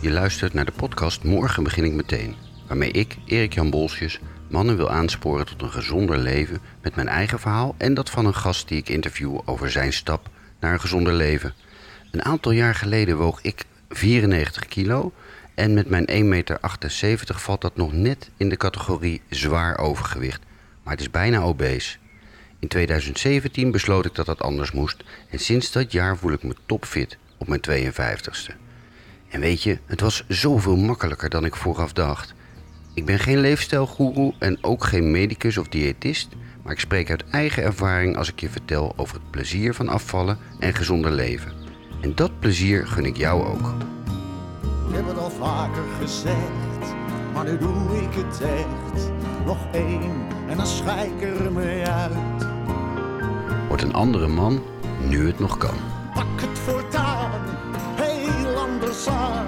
Je luistert naar de podcast Morgen begin ik meteen, waarmee ik, Erik Jan Bolsjes, mannen wil aansporen tot een gezonder leven met mijn eigen verhaal en dat van een gast die ik interview over zijn stap naar een gezonder leven. Een aantal jaar geleden woog ik 94 kilo en met mijn 1,78 meter valt dat nog net in de categorie zwaar overgewicht, maar het is bijna obese. In 2017 besloot ik dat dat anders moest en sinds dat jaar voel ik me topfit op mijn 52ste. En weet je, het was zoveel makkelijker dan ik vooraf dacht. Ik ben geen leefstijlgoeroe en ook geen medicus of diëtist, maar ik spreek uit eigen ervaring als ik je vertel over het plezier van afvallen en gezonder leven. En dat plezier gun ik jou ook. Ik heb het al vaker gezegd, maar nu doe ik het echt. Nog één en dan schijk ik er mee uit. Word een andere man nu het nog kan. Pak het voortaan, heel anders aan.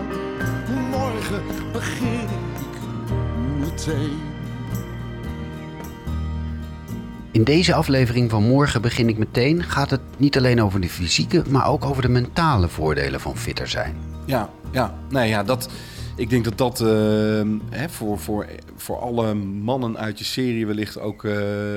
Morgen begin ik meteen. In deze aflevering van Morgen begin ik meteen gaat het niet alleen over de fysieke, maar ook over de mentale voordelen van fitter zijn. Ja, ja. Nee, ja, dat, ik denk dat dat eh, hè, voor, voor, voor alle mannen uit je serie wellicht ook eh,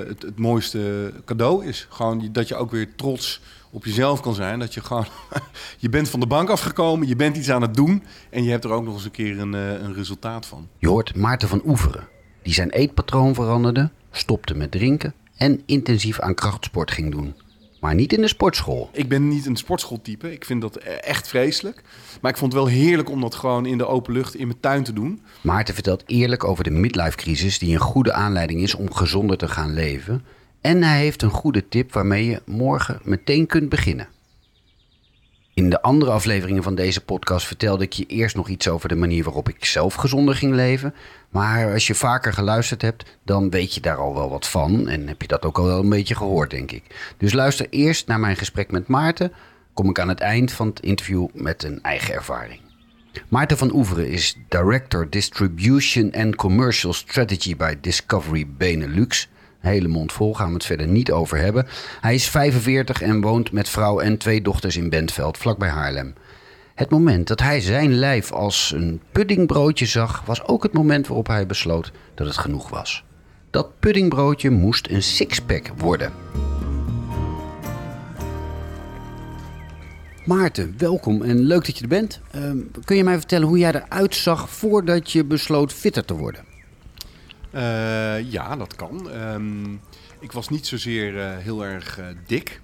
het, het mooiste cadeau is. Gewoon dat je ook weer trots op jezelf kan zijn. Dat je gewoon, je bent van de bank afgekomen, je bent iets aan het doen en je hebt er ook nog eens een keer een, eh, een resultaat van. Je hoort Maarten van Oeveren, die zijn eetpatroon veranderde, stopte met drinken en intensief aan krachtsport ging doen. Maar niet in de sportschool. Ik ben niet een sportschooltype. Ik vind dat echt vreselijk. Maar ik vond het wel heerlijk om dat gewoon in de open lucht in mijn tuin te doen. Maarten vertelt eerlijk over de midlife-crisis die een goede aanleiding is om gezonder te gaan leven. En hij heeft een goede tip waarmee je morgen meteen kunt beginnen. In de andere afleveringen van deze podcast vertelde ik je eerst nog iets over de manier waarop ik zelf gezonder ging leven. Maar als je vaker geluisterd hebt, dan weet je daar al wel wat van. En heb je dat ook al wel een beetje gehoord, denk ik. Dus luister eerst naar mijn gesprek met Maarten. Kom ik aan het eind van het interview met een eigen ervaring. Maarten van Oeveren is Director Distribution and Commercial Strategy bij Discovery Benelux. Hele mond vol, gaan we het verder niet over hebben. Hij is 45 en woont met vrouw en twee dochters in Bentveld, vlakbij Haarlem. Het moment dat hij zijn lijf als een puddingbroodje zag, was ook het moment waarop hij besloot dat het genoeg was. Dat puddingbroodje moest een sixpack worden. Maarten, welkom en leuk dat je er bent. Ehm, kun je mij vertellen hoe jij eruit zag voordat je besloot fitter te worden? Uh, ja, dat kan. Um, ik was niet zozeer uh, heel erg uh, dik.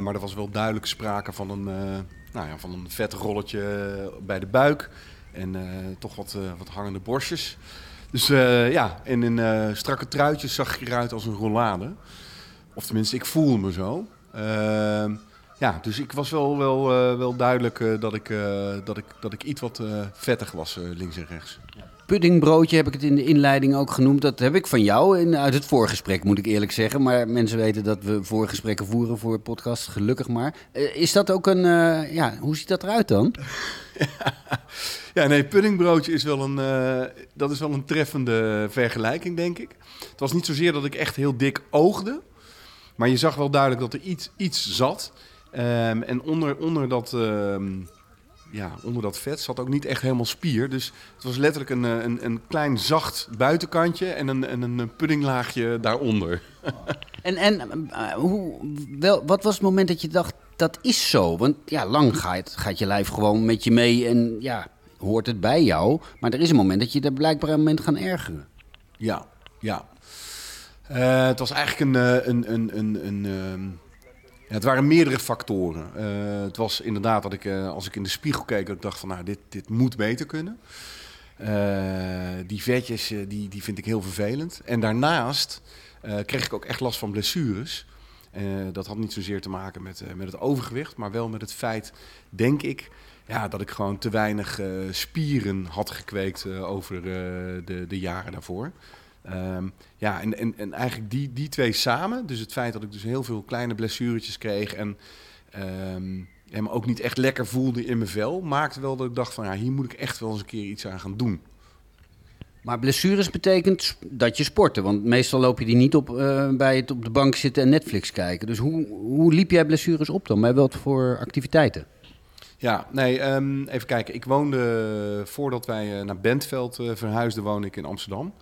maar er was wel duidelijk sprake van een, nou ja, van een vet rolletje bij de buik. En toch wat, wat hangende borstjes. Dus ja, en in strakke truitjes zag ik eruit als een rollade. Of tenminste, ik voelde me zo. Ehm, ja, dus ik was wel, wel, wel duidelijk dat, ik, dat, ik, dat ik iets wat vettig was links en rechts. Ja puddingbroodje heb ik het in de inleiding ook genoemd. Dat heb ik van jou in, uit het voorgesprek, moet ik eerlijk zeggen. Maar mensen weten dat we voorgesprekken voeren voor podcast, gelukkig maar. Uh, is dat ook een, uh, ja, hoe ziet dat eruit dan? ja, nee, puddingbroodje is wel een, uh, dat is wel een treffende vergelijking, denk ik. Het was niet zozeer dat ik echt heel dik oogde. Maar je zag wel duidelijk dat er iets, iets zat. Um, en onder, onder dat... Um, ja, onder dat vet zat ook niet echt helemaal spier. Dus het was letterlijk een, eh, een, een klein zacht buitenkantje en een, en een puddinglaagje daaronder. en en uh, hoe, wel, wat was het moment dat je dacht, dat is zo? Want ja, lang gaat, gaat je lijf gewoon met je mee en ja, hoort het bij jou. Maar er is een moment dat je er blijkbaar een moment gaan ergeren. Ja, ja. Uh, het was eigenlijk een, een, een, een, een, een het waren meerdere factoren. Uh, het was inderdaad dat ik, uh, als ik in de spiegel keek, ik dacht van, nou, dit, dit moet beter kunnen. Uh, die vetjes, die, die vind ik heel vervelend. En daarnaast kreeg ik ook echt last van blessures. dat had niet zozeer te maken met, met het overgewicht, maar wel met het feit, denk ik, ja, dat ik gewoon te weinig spieren had gekweekt over de, de jaren daarvoor. Um, ja, en, en, en eigenlijk die, die twee samen, dus het feit dat ik dus heel veel kleine blessuretjes kreeg en, um, en me ook niet echt lekker voelde in mijn vel, maakte wel dat ik dacht van ja, hier moet ik echt wel eens een keer iets aan gaan doen. Maar blessures betekent dat je sporten. Want meestal loop je die niet op eh, bij het op de bank zitten en Netflix kijken. Dus hoe, hoe liep jij blessures op dan? Bij wat voor activiteiten? Ja, nee, ehm, even kijken. Ik woonde, voordat wij eh, naar Bentveld eh, verhuisden, woonde ik in Amsterdam.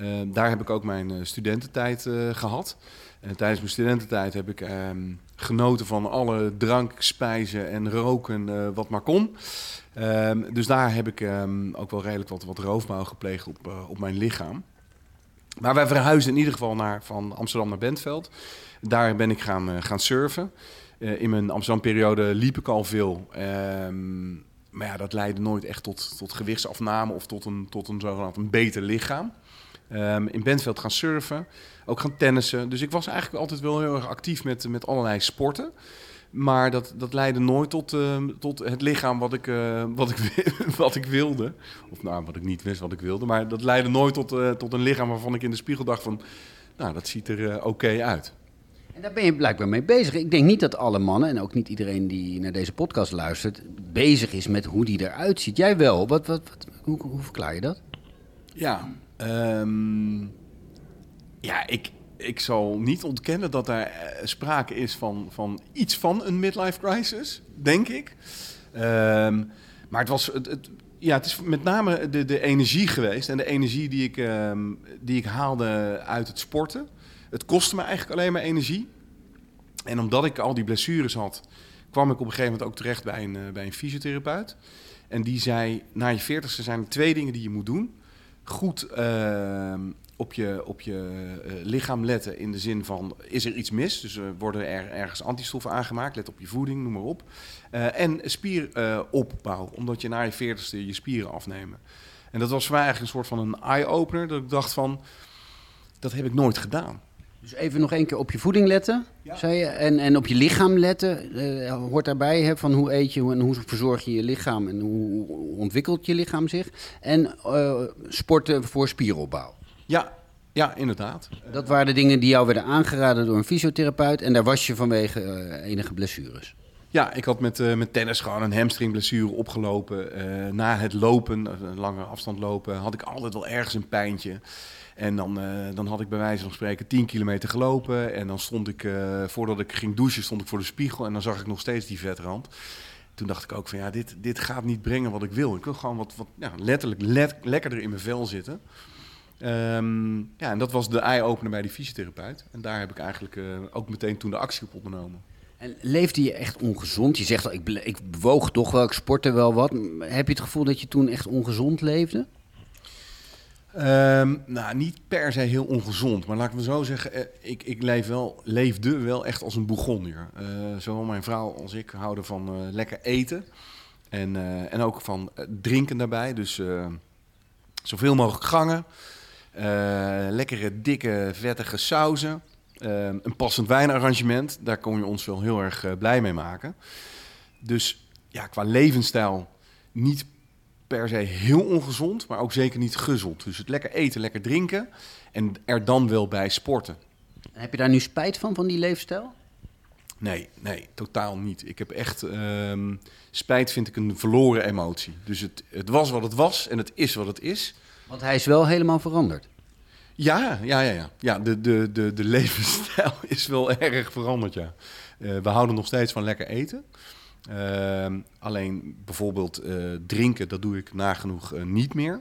Ehm, daar heb ik ook mijn eh, studententijd eh, gehad. En tijdens mijn studententijd heb ik ehm, genoten van alle drank, spijzen en roken eh, wat maar kon. Ehm, dus daar heb ik ook wel redelijk wat, wat roofbouw gepleegd op, op mijn lichaam. Maar wij verhuisden in ieder geval naar, van Amsterdam naar Bentveld. Daar ben ik gaan, gaan surfen. In mijn Amsterdam-periode liep ik al veel. Maar ja, dat leidde nooit echt tot, tot gewichtsafname of tot een, tot een zogenaamd een beter lichaam. Ehm, in Bentveld gaan surfen, ook gaan tennissen. Dus ik was eigenlijk altijd wel heel erg actief met, met allerlei sporten. Maar dat, dat leidde nooit tot, ehm, tot het lichaam wat ik, eh, wat, ik, wat ik wilde. Of nou, wat ik niet wist wat ik wilde. Maar dat leidde nooit tot, eh, tot een lichaam waarvan ik in de spiegel dacht van... Nou, dat ziet er eh, oké uit. En daar ben je blijkbaar mee bezig. Ik denk niet dat alle mannen, en ook niet iedereen die naar deze podcast luistert, bezig is met hoe die eruit ziet. Jij wel. Wat, wat, wat, hoe, hoe verklaar je dat? Ja, ehm, ja ik, ik zal niet ontkennen dat er eh, sprake is van, van iets van een midlife crisis, denk ik. Ehm, maar het was. Het, het, ja, het is met name de, de energie geweest. En de energie die ik, ehm, die ik haalde uit het sporten. Het kostte me eigenlijk alleen maar energie. En omdat ik al die blessures had, kwam ik op een gegeven moment ook terecht bij een, eh, bij een fysiotherapeut. En die zei: Na je veertigste zijn er twee dingen die je moet doen goed ehm, op je, op je eh, lichaam letten in de zin van, is er iets mis? Dus eh, worden er ergens antistoffen aangemaakt? Let op je voeding, noem maar op. Eh, en spieropbouw, omdat je na je veertigste je spieren afnemen. En dat was voor mij eigenlijk een soort van een eye-opener, dat ik dacht van, dat heb ik nooit gedaan. Dus even nog één keer op je voeding letten, Ja. zei je. En, en op je lichaam letten. eh, hoort daarbij hè, van hoe eet je en hoe verzorg je je lichaam en hoe ontwikkelt je lichaam zich. En eh, sporten voor spieropbouw. Ja, ja inderdaad. Dat waren de dingen die jou werden aangeraden door een fysiotherapeut. En daar was je vanwege eh, enige blessures. Ja, ik had met, met tennis gewoon een hamstringblessure opgelopen. Na het lopen, een lange afstand lopen, had ik altijd wel ergens een pijntje. En dan, eh, dan had ik bij wijze van spreken 10 kilometer gelopen. En dan stond ik, eh, voordat ik ging douchen, stond ik voor de spiegel. En dan zag ik nog steeds die vetrand. Toen dacht ik ook van ja, dit, dit gaat niet brengen wat ik wil. Ik wil gewoon wat, wat ja, letterlijk let, lekkerder in mijn vel zitten. Ehm, ja, en dat was de eye-opener bij die fysiotherapeut. En daar heb ik eigenlijk eh, ook meteen toen de actie op ondernomen. En leefde je echt ongezond? Je zegt al, ik, ik bewoog toch wel, ik sportte wel wat. Heb je het gevoel dat je toen echt ongezond leefde? Ehm, nou, niet per se heel ongezond, maar laat ik me zo zeggen, eh, ik, ik leef wel, leefde wel echt als een Bourgondier. Eh zowel mijn vrouw als ik houden van eh, lekker eten en, en ook van drinken daarbij. Dus zoveel mogelijk gangen, lekkere, dikke, vettige sauzen, een passend wijnarrangement, daar kon je ons wel heel erg blij mee maken. Dus ja, qua levensstijl niet per se heel ongezond, maar ook zeker niet gezond. Dus het lekker eten, lekker drinken en er dan wel bij sporten. En heb je daar nu spijt van, van die leefstijl? Nee, nee, totaal niet. Ik heb echt ehm, spijt, vind ik een verloren emotie. Dus het, het was wat het was en het is wat het is. Want hij is wel helemaal veranderd. Ja, ja, ja, ja. ja de, de, de, de levensstijl is wel erg veranderd, ja. Eh, we houden nog steeds van lekker eten. Ehm, alleen bijvoorbeeld eh, drinken, dat doe ik nagenoeg eh, niet meer.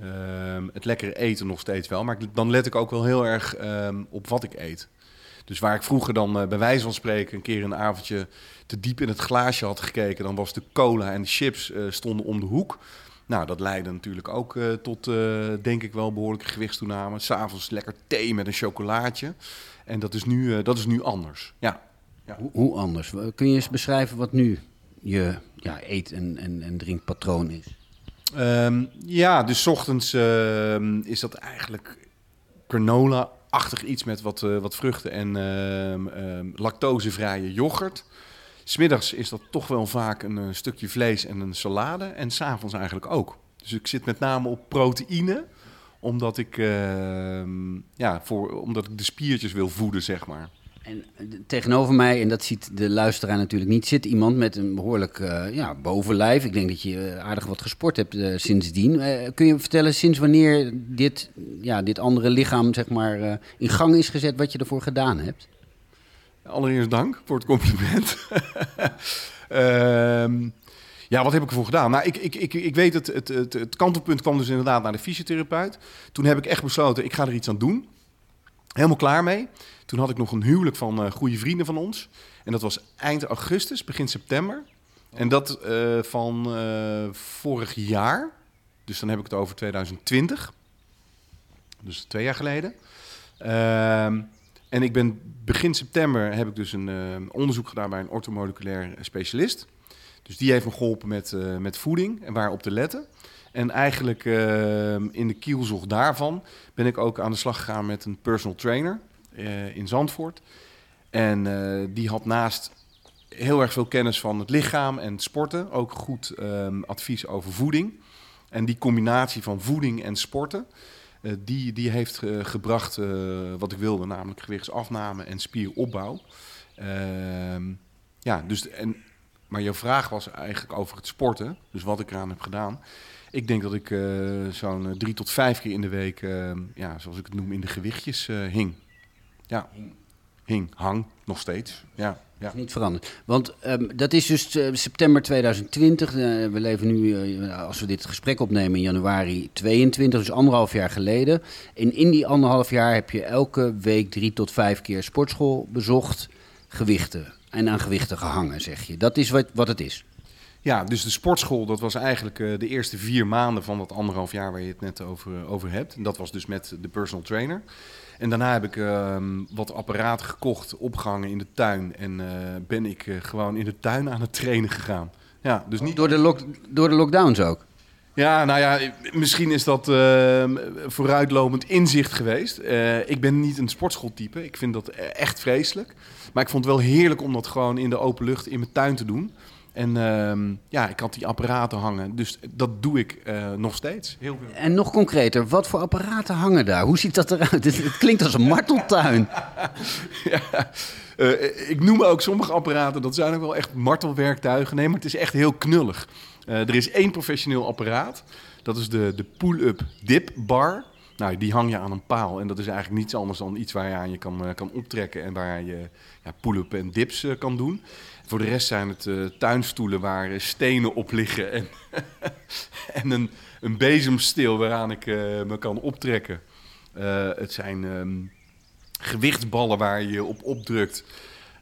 Ehm, het lekkere eten nog steeds wel, maar dan let ik ook wel heel erg ehm, op wat ik eet. Dus waar ik vroeger dan eh, bij wijze van spreken een keer een avondje te diep in het glaasje had gekeken, dan was de cola en de chips stonden om de hoek. Nou, dat leidde natuurlijk ook tot, denk ik wel, behoorlijke gewichtstoename. S'avonds lekker thee met een chocolaatje. En dat is nu, dat is nu anders. Ja. Hoe, hoe anders? Kun je eens beschrijven wat nu je ja, eet- en, en, en drinkpatroon is? Ehm, ja, dus 's ochtends ehm, is dat eigenlijk granola-achtig iets met wat, eh, wat vruchten en ehm, lactosevrije yoghurt. Smiddags is dat toch wel vaak een eh, stukje vlees en een salade. En s'avonds eigenlijk ook. Dus ik zit met name op proteïne, omdat ik, ja, voor, omdat ik de spiertjes wil voeden, zeg maar. En eh, tegenover mij, en dat ziet de luisteraar natuurlijk niet, zit iemand met een behoorlijk uh, ja, bovenlijf. Ik denk dat je eh, aardig wat gesport hebt sindsdien. kun je vertellen sinds wanneer dit, ja, dit andere lichaam zeg maar, in gang is gezet, wat je ervoor gedaan hebt? Allereerst dank voor het compliment. Ehm, ja, wat heb ik ervoor gedaan? Nou, ik, ik, ik, ik weet het, het, het, het kantelpunt kwam dus inderdaad naar de fysiotherapeut. Toen heb ik echt besloten, ik ga er iets aan doen. Helemaal klaar mee. Toen had ik nog een huwelijk van uh, goede vrienden van ons. En dat was eind augustus, begin september. En dat uh, van uh, vorig jaar. Dus dan heb ik het over 2020. Dus twee jaar geleden. Ehm, en ik ben begin september heb ik dus een onderzoek gedaan bij een orthomoleculair specialist. Dus die heeft me geholpen met, met voeding en waar op te letten. En eigenlijk ehm, in de kielzog daarvan ben ik ook aan de slag gegaan met een personal trainer uh, in Zandvoort. En uh, die had naast heel erg veel kennis van het lichaam en sporten ook goed um, advies over voeding. En die combinatie van voeding en sporten, uh, die, die heeft gebracht wat ik wilde, namelijk gewichtsafname en spieropbouw. Ehm, ja, dus en, maar jouw vraag was eigenlijk over het sporten, dus wat ik eraan heb gedaan. Ik denk dat ik zo'n drie tot vijf keer in de week, ehm, ja, zoals ik het noem, in de gewichtjes hing. Ja, hing, hang, nog steeds. Ja, ja. Niet veranderd. Want um, dat is dus uh, september 2020. Uh, we leven nu, uh, als we dit gesprek opnemen, in januari 22, dus anderhalf jaar geleden. En in die anderhalf jaar heb je elke week drie tot vijf keer sportschool bezocht, gewichten en aan gewichten gehangen, zeg je. Dat is wat, wat het is. Ja, dus de sportschool, dat was eigenlijk de eerste vier maanden van dat anderhalf jaar waar je het net over, over hebt. En dat was dus met de personal trainer. En daarna heb ik uh, wat apparaten gekocht, opgehangen in de tuin. En uh, ben ik uh, gewoon in de tuin aan het trainen gegaan. Ja, dus niet... door, de lock door de lockdowns ook? Ja, nou ja, misschien is dat uh, vooruitlopend inzicht geweest. Ik ben niet een sportschooltype. Ik vind dat echt vreselijk. Maar ik vond het wel heerlijk om dat gewoon in de open lucht in mijn tuin te doen. En uh, ja, ik had die apparaten hangen. Dus dat doe ik uh, nog steeds. Heel veel. En nog concreter, wat voor apparaten hangen daar? Hoe ziet dat eruit? het, klinkt als een marteltuin. ja, uh, ik noem ook sommige apparaten, dat zijn ook wel echt martelwerktuigen. Nee, maar het is echt heel knullig. Uh, er is één professioneel apparaat. Dat is de, de pull-up dip bar. Nou, die hang je aan een paal. En dat is eigenlijk niets anders dan iets waar je aan je kan, kan optrekken. En waar je ja, pull-up en dips kan doen. Voor de rest zijn het uh, tuinstoelen waar stenen op liggen. En, en een, een bezemsteel waaraan ik me kan optrekken. het zijn um, gewichtsballen waar je op opdrukt.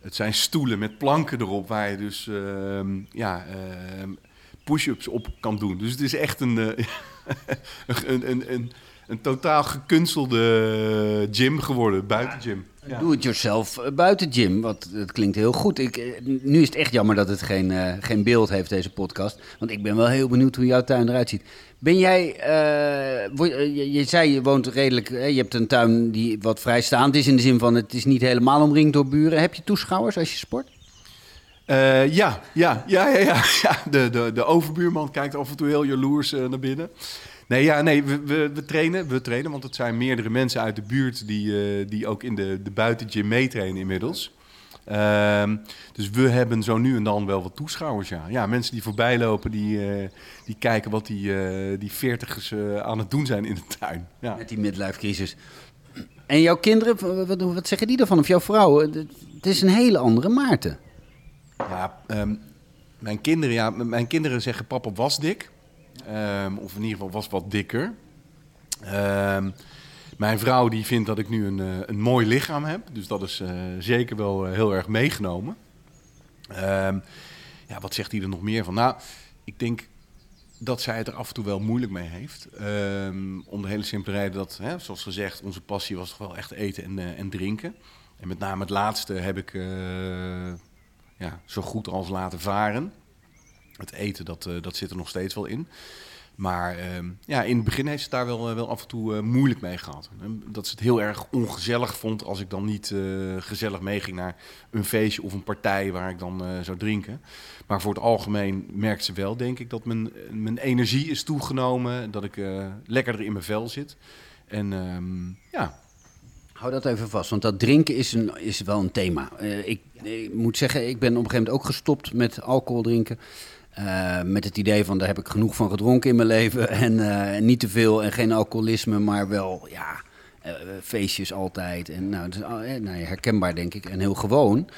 Het zijn stoelen met planken erop waar je dus uh, ja, uh, push-ups op kan doen. Dus het is echt een, een, een, een, een, totaal gekunstelde gym geworden, buitengym. Ja. Doe het yourself buitengym, wat het klinkt heel goed. Ik, nu is het echt jammer dat het geen, uh, geen beeld heeft, deze podcast. Want ik ben wel heel benieuwd hoe jouw tuin eruit ziet. Ben jij, uh, je, je, zei je woont redelijk, je hebt een tuin die wat vrijstaand is in de zin van het is niet helemaal omringd door buren. Heb je toeschouwers als je sport? Uh, ja, ja, ja, ja, ja. ja. De, de, de overbuurman kijkt af en toe heel jaloers uh, naar binnen. Nee, ja, nee we, we, we, trainen, we trainen, want het zijn meerdere mensen uit de buurt die, uh, die ook in de, de buitengym meetrainen inmiddels. Uh, dus we hebben zo nu en dan wel wat toeschouwers, ja. Ja, mensen die voorbij lopen, die, die kijken wat die, die veertigers aan het doen zijn in de tuin. Ja. Met die midlife crisis. En jouw kinderen, wat, wat zeggen die ervan? Of jouw vrouw? Het is een hele andere Maarten. Ja, um, mijn, kinderen, ja, mijn kinderen zeggen papa was dik. Um, of in ieder geval was wat dikker. Um, mijn vrouw die vindt dat ik nu een, uh, een mooi lichaam heb. Dus dat is uh, zeker wel uh, heel erg meegenomen. ja, wat zegt hij er nog meer van? Nou, ik denk dat zij het er af en toe wel moeilijk mee heeft. om de hele simpele reden dat, hè, zoals gezegd, onze passie was toch wel echt eten en, en drinken. En met name het laatste heb ik ja, zo goed als laten varen. Het eten, dat, uh, dat zit er nog steeds wel in. Maar uh, ja, in het begin heeft ze daar wel, uh, wel af en toe uh, moeilijk mee gehad. Dat ze het heel erg ongezellig vond als ik dan niet gezellig meeging naar een feestje of een partij waar ik dan zou drinken. Maar voor het algemeen merkt ze wel, denk ik, dat mijn, mijn energie is toegenomen. Dat ik lekkerder in mijn vel zit. En um, ja, Hou dat even vast, want dat drinken is, een, is wel een thema. Uh, ik, moet zeggen, ik ben op een gegeven moment ook gestopt met alcohol drinken. Uh, met het idee van, daar heb ik genoeg van gedronken in mijn leven. En uh, niet te veel en geen alcoholisme, maar wel, ja, feestjes altijd. En nou, nou, herkenbaar denk ik en heel gewoon.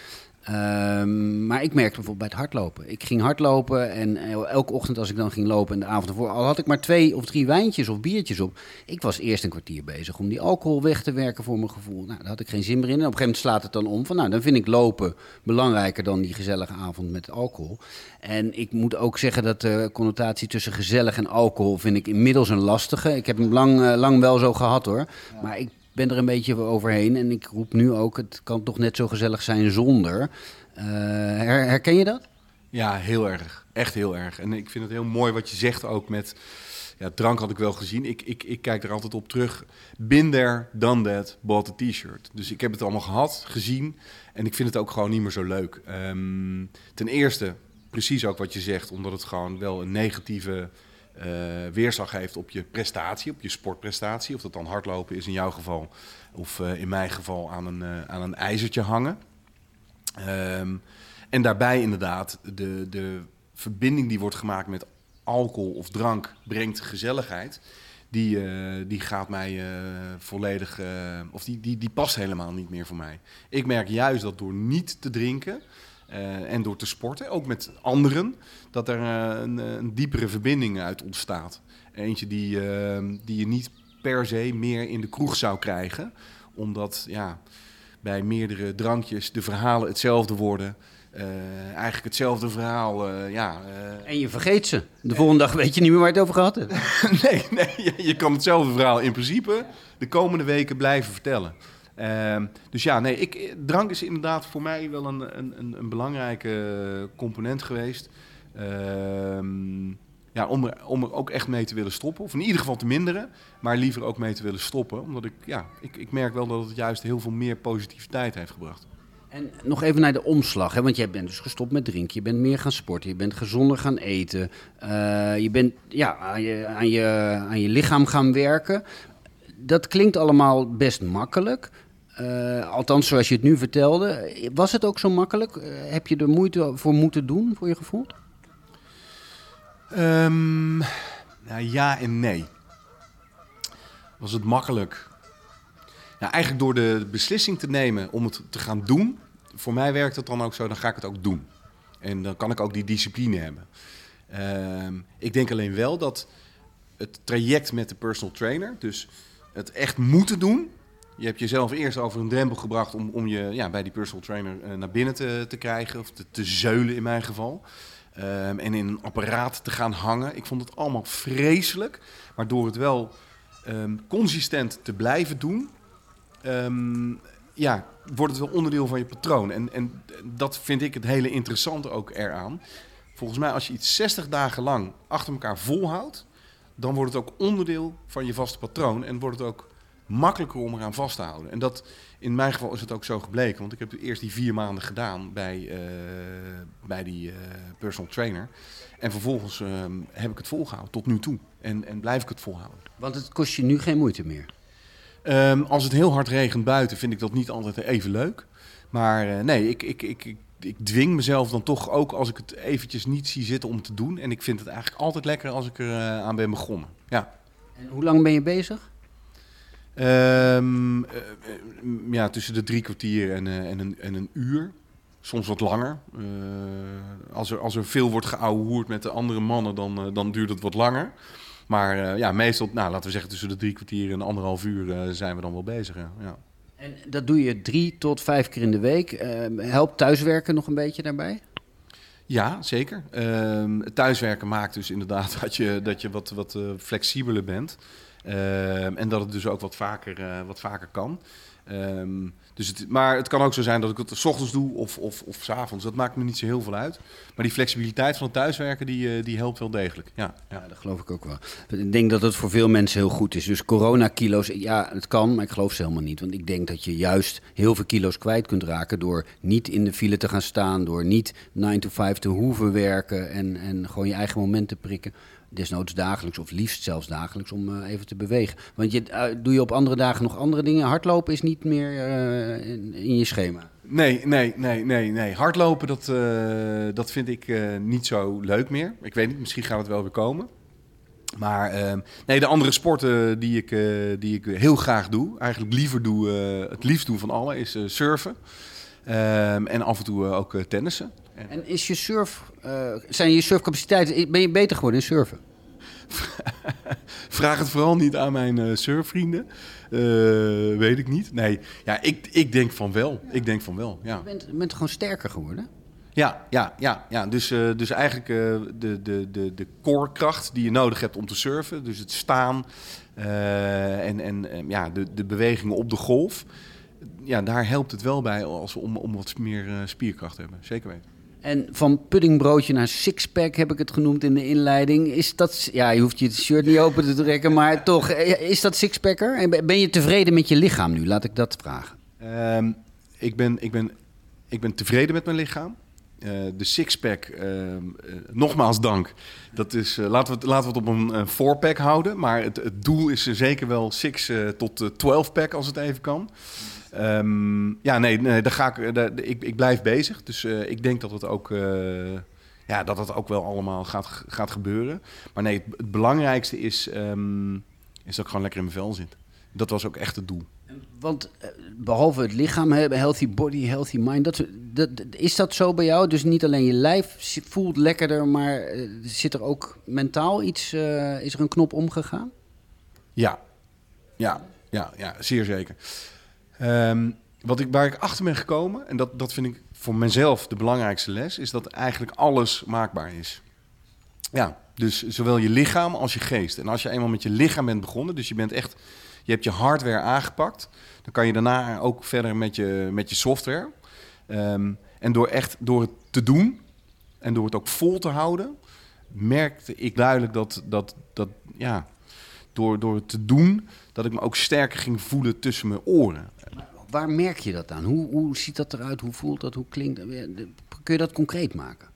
Um, maar ik merkte bijvoorbeeld bij het hardlopen. Ik ging hardlopen en elke ochtend als ik dan ging lopen en de avond ervoor, al had ik maar twee of drie wijntjes of biertjes op. Ik was eerst een kwartier bezig om die alcohol weg te werken voor mijn gevoel. Nou, daar had ik geen zin meer in. En op een gegeven moment slaat het dan om van, nou, dan vind ik lopen belangrijker dan die gezellige avond met alcohol. En ik moet ook zeggen dat de connotatie tussen gezellig en alcohol vind ik inmiddels een lastige. Ik heb hem lang, uh, lang wel zo gehad hoor. Maar ik ben er een beetje overheen. En ik roep nu ook, het kan toch net zo gezellig zijn zonder. Uh, herken je dat? Ja, heel erg. Echt heel erg. En ik vind het heel mooi wat je zegt ook met... Ja, drank had ik wel gezien. Ik, ik, ik kijk er altijd op terug. There, done that, bought a t-shirt. Dus ik heb het allemaal gehad, gezien. En ik vind het ook gewoon niet meer zo leuk. Um, ten eerste, precies ook wat je zegt, omdat het gewoon wel een negatieve weerslag heeft op je prestatie, op je sportprestatie. Of dat dan hardlopen is in jouw geval, of uh, in mijn geval aan een, uh, aan een ijzertje hangen. Um, en daarbij inderdaad, de, de verbinding die wordt gemaakt met alcohol of drank brengt gezelligheid. Die, die gaat mij volledig, of die, die, die past helemaal niet meer voor mij. Ik merk juist dat door niet te drinken, uh, en door te sporten, ook met anderen, dat er uh, een, een, diepere verbinding uit ontstaat. Eentje die, uh, die je niet per se meer in de kroeg zou krijgen, omdat ja, bij meerdere drankjes de verhalen hetzelfde worden. eigenlijk hetzelfde verhaal, ja. en je vergeet ze. De volgende dag weet je niet meer waar je het over gehad hebt. nee, nee je, je kan hetzelfde verhaal in principe de komende weken blijven vertellen. Uh, dus ja, nee, ik, drank is inderdaad voor mij wel een, een, een belangrijke component geweest. Uh, ja, om, er, om ook echt mee te willen stoppen. Of in ieder geval te minderen, maar liever ook mee te willen stoppen. Omdat ik, ja, ik, ik merk wel dat het juist heel veel meer positiviteit heeft gebracht. En nog even naar de omslag, hè? want jij bent dus gestopt met drinken, je bent meer gaan sporten, je bent gezonder gaan eten, uh, je bent ja, aan, je, aan, je, aan je lichaam gaan werken. Dat klinkt allemaal best makkelijk, uh, althans, zoals je het nu vertelde. Was het ook zo makkelijk? Uh, heb je er moeite voor moeten doen, voor je gevoel? Um, nou, ja en nee. Was het makkelijk? Eigenlijk door de beslissing te nemen om het te gaan doen. Voor mij werkt het dan ook zo, dan ga ik het ook doen. En dan kan ik ook die discipline hebben. Uh, ik denk alleen wel dat het traject met de personal trainer, dus het echt moeten doen, je hebt jezelf eerst over een drempel gebracht om, om je ja, bij die personal trainer uh, naar binnen te, te krijgen, of te, te zeulen in mijn geval. Um, en in een apparaat te gaan hangen. Ik vond het allemaal vreselijk. Maar door het wel um, consistent te blijven doen, um, ja, wordt het wel onderdeel van je patroon. En, en dat vind ik het hele interessante ook eraan. Volgens mij, als je iets 60 dagen lang achter elkaar volhoudt, dan wordt het ook onderdeel van je vaste patroon. En wordt het ook makkelijker om eraan vast te houden. En dat, in mijn geval is het ook zo gebleken. Want ik heb eerst die vier maanden gedaan bij, uh, bij die uh, personal trainer. En vervolgens uh, heb ik het volgehouden tot nu toe. En, en blijf ik het volhouden. Want het kost je nu geen moeite meer? Um, als het heel hard regent buiten, vind ik dat niet altijd even leuk. Maar nee, ik, ik, ik, ik, ik dwing mezelf dan toch ook als ik het eventjes niet zie zitten om te doen. En ik vind het eigenlijk altijd lekker als ik er aan ben begonnen. Ja. En hoe lang ben je bezig? Um, uh, ja, tussen de drie kwartier en, uh, en, een, en een uur. Soms wat langer. Als, er, als er veel wordt geouwehoerd met de andere mannen, dan, dan duurt het wat langer. Maar ja, meestal, nou, laten we zeggen, tussen de drie kwartier en anderhalf uur zijn we dan wel bezig. Ja. ja. En dat doe je drie tot vijf keer in de week. Ehm, helpt thuiswerken nog een beetje daarbij? Ja, zeker. Uh, thuiswerken maakt dus inderdaad dat je, dat je wat, wat flexibeler bent. Uh, en dat het dus ook wat vaker, uh, wat vaker kan. Dus het, maar het kan ook zo zijn dat ik het s ochtends doe of, of, of s avonds. Dat maakt me niet zo heel veel uit. Maar die flexibiliteit van het thuiswerken, die, uh, die helpt wel degelijk. Ja, ja. dat geloof ik ook wel. Ik denk dat het voor veel mensen heel goed is. Dus coronakilo's, ja, het kan, maar ik geloof ze helemaal niet. Want ik denk dat je juist heel veel kilo's kwijt kunt raken... door niet in de file te gaan staan, door niet 9 to 5 te hoeven werken... en, en gewoon je eigen moment te prikken desnoods dagelijks of liefst zelfs dagelijks om even te bewegen. Want je, doe je op andere dagen nog andere dingen? Hardlopen is niet meer in, in, je schema. Nee, nee, nee, nee, nee. Hardlopen, dat, dat vind ik niet zo leuk meer. Ik weet niet, misschien gaat het wel weer komen. Maar ehm, nee, de andere sporten die ik, die ik heel graag doe, eigenlijk liever doe, het liefst doen van alle, is surfen. Um, en af en toe ook tennissen. En is je surf, zijn je surfcapaciteiten, ben je beter geworden in surfen? Vraag het vooral niet aan mijn surfvrienden. Weet ik niet. Nee, ja, ik, ik denk van wel. Ik denk van wel, ja. Je bent, bent gewoon sterker geworden? Ja, ja, ja, ja. Dus, uh, dus eigenlijk uh, de, de, de, de core-kracht die je nodig hebt om te surfen. Dus het staan en, en ja, de, de bewegingen op de golf. Ja, daar helpt het wel bij als we om, om wat meer spierkracht hebben. Zeker weten. En van puddingbroodje naar sixpack heb ik het genoemd in de inleiding. Is dat, ja, je hoeft je shirt niet open te trekken, maar toch, is dat sixpacker? En ben je tevreden met je lichaam nu? Laat ik dat vragen. Um, ik, ben, ik, ben, ik ben tevreden met mijn lichaam. Uh, de sixpack, uh, uh, nogmaals dank. Dat is, laten, we het, laten we het op een four-pack houden. Maar het, het, doel is zeker wel six tot 12-pack als het even kan. Um, ja, nee, nee daar ga ik, daar, ik, ik blijf bezig. Dus ik denk dat het ook, ja, dat het ook wel allemaal gaat, gaat gebeuren. Maar nee, het, het belangrijkste is, um, is dat ik gewoon lekker in mijn vel zit. Dat was ook echt het doel. Want eh, behalve het lichaam hebben, healthy body, healthy mind, dat, dat, is dat zo bij jou? Dus niet alleen je lijf voelt lekkerder, maar zit er ook mentaal iets, uh, is er een knop omgegaan? Ja, ja, ja, ja zeer zeker. Um, wat ik, waar ik achter ben gekomen, en dat, dat vind ik voor mezelf de belangrijkste les, is dat eigenlijk alles maakbaar is. Ja, dus zowel je lichaam als je geest. En als je eenmaal met je lichaam bent begonnen, dus je bent echt je hebt je hardware aangepakt. Dan kan je daarna ook verder met je, met je software. Um, en door echt door het te doen en door het ook vol te houden, merkte ik duidelijk dat, dat, dat ja, door, door het te doen, dat ik me ook sterker ging voelen tussen mijn oren. Waar merk je dat aan? Hoe, hoe ziet dat eruit? Hoe voelt dat? Hoe klinkt dat? Kun je dat concreet maken?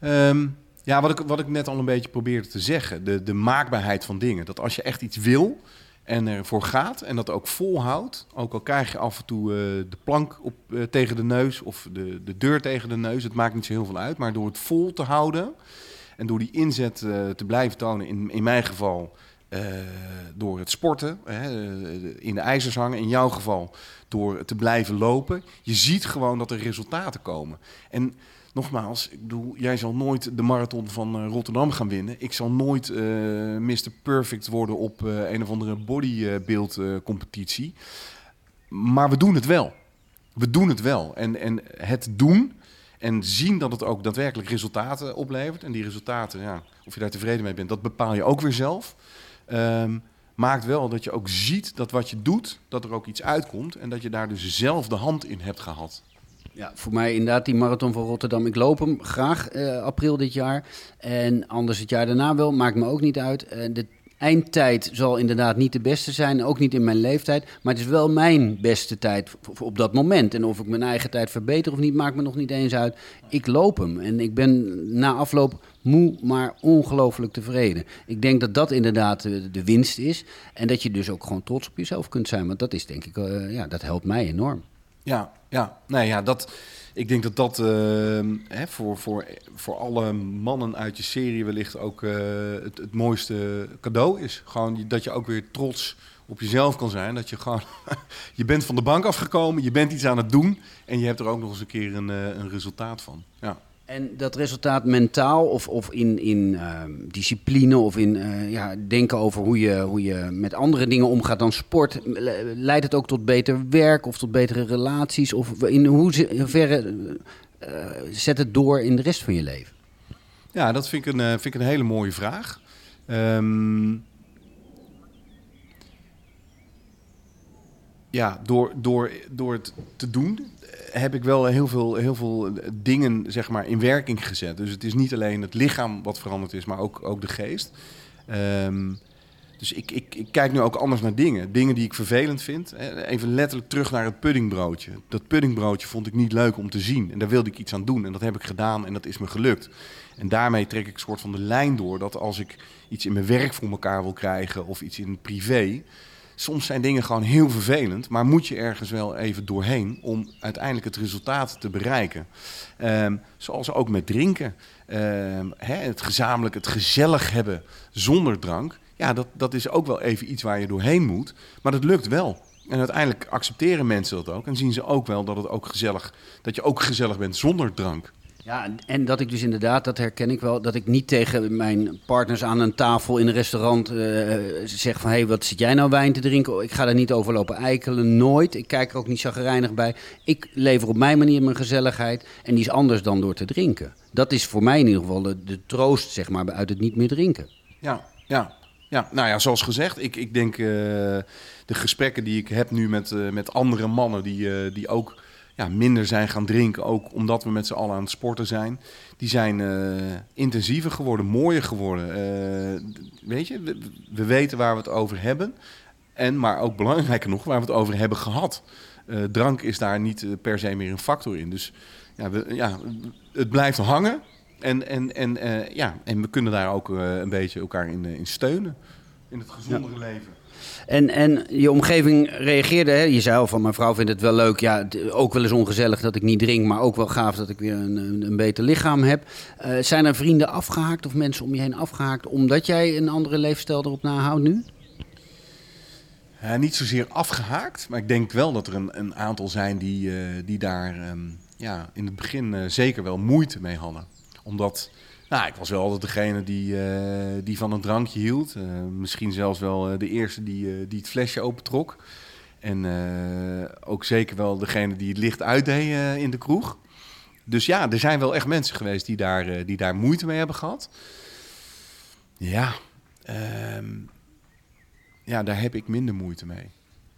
Um, ja, wat ik, wat ik net al een beetje probeerde te zeggen. De, de maakbaarheid van dingen. Dat als je echt iets wil, en ervoor gaat en dat ook volhoudt. Ook al krijg je af en toe uh, de plank op, uh, tegen de neus of de, de deur tegen de neus. Het maakt niet zo heel veel uit. Maar door het vol te houden en door die inzet uh, te blijven tonen, in, in mijn geval door het sporten, in de ijzers hangen. In jouw geval door te blijven lopen. Je ziet gewoon dat er resultaten komen. En nogmaals, ik bedoel, jij zal nooit de marathon van uh, Rotterdam gaan winnen. Ik zal nooit uh, Mr. Perfect worden op een of andere bodybuild competitie. Maar we doen het wel. We doen het wel. En, en het doen en zien dat het ook daadwerkelijk resultaten oplevert. En die resultaten, ja, of je daar tevreden mee bent, dat bepaal je ook weer zelf. Um, maakt wel dat je ook ziet dat wat je doet, dat er ook iets uitkomt. En dat je daar dus zelf de hand in hebt gehad. Ja, voor mij inderdaad die marathon van Rotterdam. Ik loop hem graag uh, april dit jaar. En anders het jaar daarna wel, maakt me ook niet uit. Uh, de eindtijd zal inderdaad niet de beste zijn, ook niet in mijn leeftijd. Maar het is wel mijn beste tijd op dat moment. En of ik mijn eigen tijd verbeter of niet, maakt me nog niet eens uit. Ik loop hem en ik ben na afloop moe, maar ongelooflijk tevreden. Ik denk dat dat inderdaad de, winst is. En dat je dus ook gewoon trots op jezelf kunt zijn. Want dat is denk ik, uh, ja, dat helpt mij enorm. Ja, ja, nee, ja, dat. Ik denk dat dat uh, hè, voor, voor, voor alle mannen uit je serie wellicht ook uh, het, mooiste cadeau is. Gewoon dat je ook weer trots op jezelf kan zijn. Dat je gewoon, je bent van de bank afgekomen, je bent iets aan het doen en je hebt er ook nog eens een keer een, uh, een resultaat van. Ja. En dat resultaat mentaal of, of in, in uh, discipline of in uh, ja, denken over hoe je, hoe je met andere dingen omgaat dan sport, leidt het ook tot beter werk of tot betere relaties? Of in hoeverre uh, zet het door in de rest van je leven? Ja, dat vind ik een, vind ik een hele mooie vraag. Um, ja, door, door, door het te doen heb ik wel heel veel, heel veel dingen zeg maar, in werking gezet. Dus het is niet alleen het lichaam wat veranderd is, maar ook, ook de geest. Um, Dus ik, ik, ik kijk nu ook anders naar dingen. Dingen die ik vervelend vind. Even letterlijk terug naar het puddingbroodje. Dat puddingbroodje vond ik niet leuk om te zien. En daar wilde ik iets aan doen. En dat heb ik gedaan en dat is me gelukt. En daarmee trek ik een soort van de lijn door dat als ik iets in mijn werk voor elkaar wil krijgen of iets in privé. Soms zijn dingen gewoon heel vervelend, maar moet je ergens wel even doorheen om uiteindelijk het resultaat te bereiken. Ehm, zoals ook met drinken. Ehm, hè, het gezamenlijk, het gezellig hebben zonder drank. Ja, dat, dat is ook wel even iets waar je doorheen moet. Maar dat lukt wel. En uiteindelijk accepteren mensen dat ook. En zien ze ook wel dat, het ook gezellig, dat je ook gezellig bent zonder drank. Ja, en dat ik dus inderdaad, dat herken ik wel, dat ik niet tegen mijn partners aan een tafel in een restaurant uh, zeg van... hé, hey, wat zit jij nou wijn te drinken? Ik ga daar niet over lopen eikelen, nooit. Ik kijk er ook niet chagrijnig bij. Ik lever op mijn manier mijn gezelligheid en die is anders dan door te drinken. Dat is voor mij in ieder geval de, troost, zeg maar, uit het niet meer drinken. Ja, ja. Ja, nou ja, zoals gezegd, ik, ik denk uh, de gesprekken die ik heb nu met, uh, met andere mannen die, die ook ja, minder zijn gaan drinken, ook omdat we met z'n allen aan het sporten zijn, die zijn intensiever geworden, mooier geworden. weet je, we, we, weten waar we het over hebben. En, maar ook belangrijker nog, waar we het over hebben gehad. drank is daar niet per se meer een factor in. Dus ja, we, ja, het blijft hangen. En, en, en, uh, ja, en we kunnen daar ook uh, een beetje elkaar in, in steunen. In het gezondere ja. leven. En, en je omgeving reageerde, hè? je zei al van mijn vrouw vindt het wel leuk. Ja, ook wel eens ongezellig dat ik niet drink, maar ook wel gaaf dat ik weer een, een, beter lichaam heb. Uh, zijn er vrienden afgehaakt of mensen om je heen afgehaakt omdat jij een andere leefstijl erop nahoudt nu? Niet zozeer afgehaakt, maar ik denk wel dat er een, een aantal zijn die, die daar um, ja, in het begin zeker wel moeite mee hadden omdat, nou, ik was wel altijd degene die, uh, die van een drankje hield. Uh, misschien zelfs wel uh, de eerste die, die het flesje opentrok. En ook zeker wel degene die het licht uitdeed in de kroeg. Dus ja, er zijn wel echt mensen geweest die daar, die daar moeite mee hebben gehad. Ja, um, ja, daar heb ik minder moeite mee.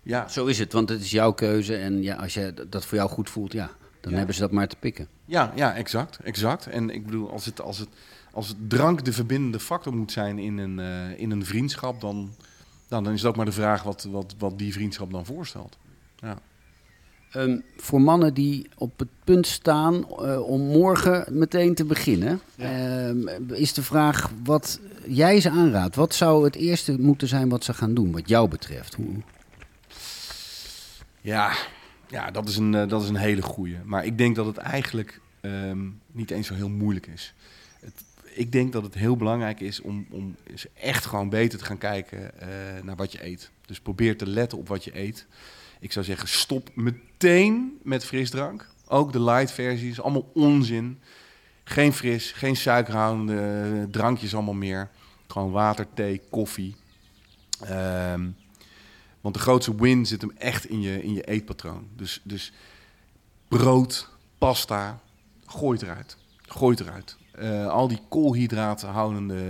Ja. Zo is het, want het is jouw keuze. En ja, als je dat voor jou goed voelt, ja, dan ja. hebben ze dat maar te pikken. Ja, ja exact, exact. En ik bedoel, als het, als het, als het drank de verbindende factor moet zijn in een, uh, in een vriendschap, dan, dan, dan is ook maar de vraag wat, wat, wat die vriendschap dan voorstelt. Ja. Um, voor mannen die op het punt staan uh, om morgen meteen te beginnen, ja. um, is de vraag wat jij ze aanraadt. Wat zou het eerste moeten zijn wat ze gaan doen, wat jou betreft? Hoe... Ja, ja, dat is een, uh, dat is een hele goeie. Maar ik denk dat het eigenlijk um, niet eens zo heel moeilijk is. Het, ik denk dat het heel belangrijk is om, om echt gewoon beter te gaan kijken uh, naar wat je eet. Dus probeer te letten op wat je eet. Ik zou zeggen, stop meteen met frisdrank. Ook de light versies, allemaal onzin. Geen fris, geen suikerhoudende drankjes allemaal meer. Gewoon water, thee, koffie. Um, want de grootste win zit hem echt in je, in je eetpatroon. Dus, dus brood, pasta, gooi het eruit. Gooi het eruit. Uh, al die koolhydraten houdende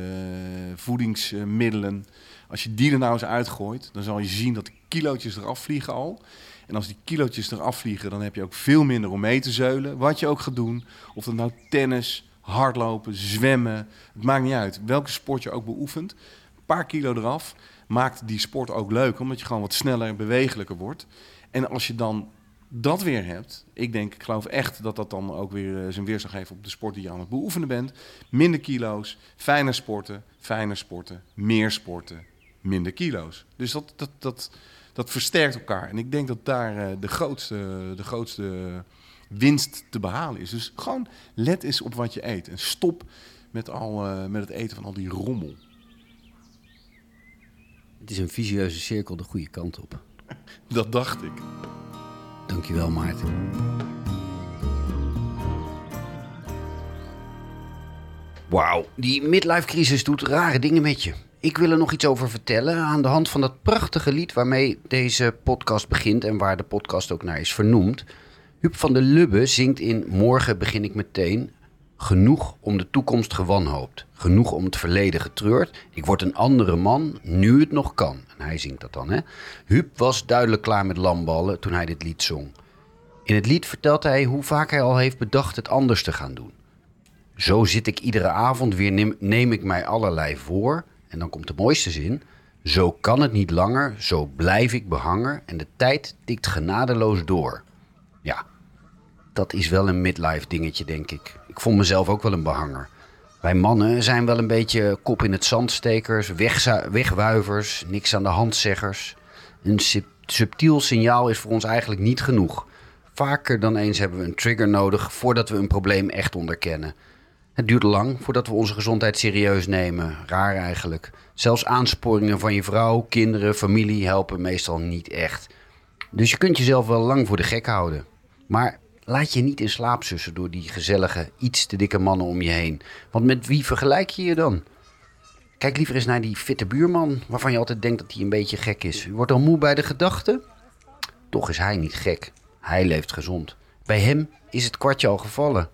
voedingsmiddelen. Als je die er nou eens uitgooit, dan zal je zien dat de kilootjes eraf vliegen al. En als die kilootjes eraf vliegen, dan heb je ook veel minder om mee te zeulen. Wat je ook gaat doen. Of dat nou tennis, hardlopen, zwemmen. Het maakt niet uit. Welke sport je ook beoefent. Een paar kilo eraf maakt die sport ook leuk, omdat je gewoon wat sneller en bewegelijker wordt. En als je dan dat weer hebt, ik denk, ik geloof echt dat dat dan ook weer uh, zijn weerslag heeft op de sport die je aan het beoefenen bent. Minder kilo's, fijner sporten, fijner sporten, meer sporten, minder kilo's. Dus dat, dat, dat, dat versterkt elkaar. En ik denk dat daar uh, de, grootste, de grootste winst te behalen is. Dus gewoon let eens op wat je eet. En stop met, al, uh, met het eten van al die rommel. Het is een visieuze cirkel de goede kant op. Dat dacht ik. Dankjewel, Maarten. Wauw, die midlife-crisis doet rare dingen met je. Ik wil er nog iets over vertellen aan de hand van dat prachtige lied waarmee deze podcast begint en waar de podcast ook naar is vernoemd. Huub van der Lubbe zingt in Morgen begin ik meteen Genoeg om de toekomst gewanhoopt. Genoeg om het verleden getreurd. Ik word een andere man, nu het nog kan. En hij zingt dat dan, hè? Huub was duidelijk klaar met lamballen toen hij dit lied zong. In het lied vertelt hij hoe vaak hij al heeft bedacht het anders te gaan doen. Zo zit ik iedere avond weer, neem, neem ik mij allerlei voor. En dan komt de mooiste zin. Zo kan het niet langer, zo blijf ik behanger en de tijd tikt genadeloos door. Ja, dat is wel een midlife dingetje, denk ik. Ik vond mezelf ook wel een behanger. Wij mannen zijn wel een beetje kop in het zandstekers, wegwuivers, niks aan de hand zeggers. Een subtiel signaal is voor ons eigenlijk niet genoeg. Vaker dan eens hebben we een trigger nodig voordat we een probleem echt onderkennen. Het duurt lang voordat we onze gezondheid serieus nemen. Raar eigenlijk. Zelfs aansporingen van je vrouw, kinderen, familie helpen meestal niet echt. Dus je kunt jezelf wel lang voor de gek houden. Maar laat je niet in slaap zussen door die gezellige, iets te dikke mannen om je heen. Want met wie vergelijk je je dan? Kijk liever eens naar die fitte buurman, waarvan je altijd denkt dat hij een beetje gek is. Je wordt al moe bij de gedachte? Toch is hij niet gek. Hij leeft gezond. Bij hem is het kwartje al gevallen.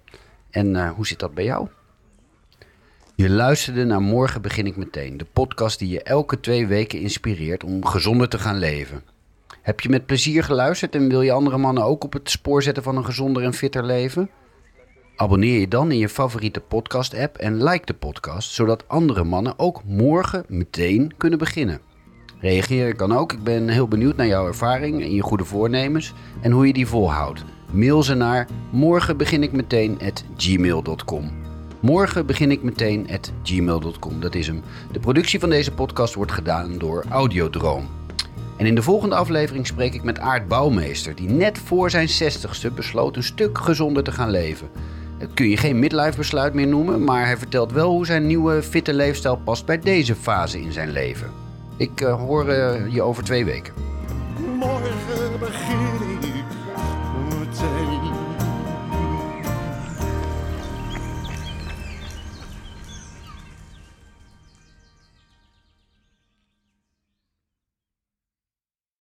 En uh, hoe zit dat bij jou? Je luisterde naar Morgen begin ik meteen, de podcast die je elke twee weken inspireert om gezonder te gaan leven. Heb je met plezier geluisterd en wil je andere mannen ook op het spoor zetten van een gezonder en fitter leven? Abonneer je dan in je favoriete podcast-app en like de podcast, zodat andere mannen ook morgen meteen kunnen beginnen. Reageren kan ook. Ik ben heel benieuwd naar jouw ervaring en je goede voornemens en hoe je die volhoudt. Mail ze naar morgen begin ik meteen at gmail.com. Morgen begin ik at gmail.com. Dat is hem. De productie van deze podcast wordt gedaan door Audiodroom. En in de volgende aflevering spreek ik met Aart Bouwmeester, die net voor zijn 60ste besloot een stuk gezonder te gaan leven. Dat kun je geen midlife besluit meer noemen, maar hij vertelt wel hoe zijn nieuwe fitte leefstijl past bij deze fase in zijn leven. Ik uh, hoor uh, je over twee weken. Morgen begin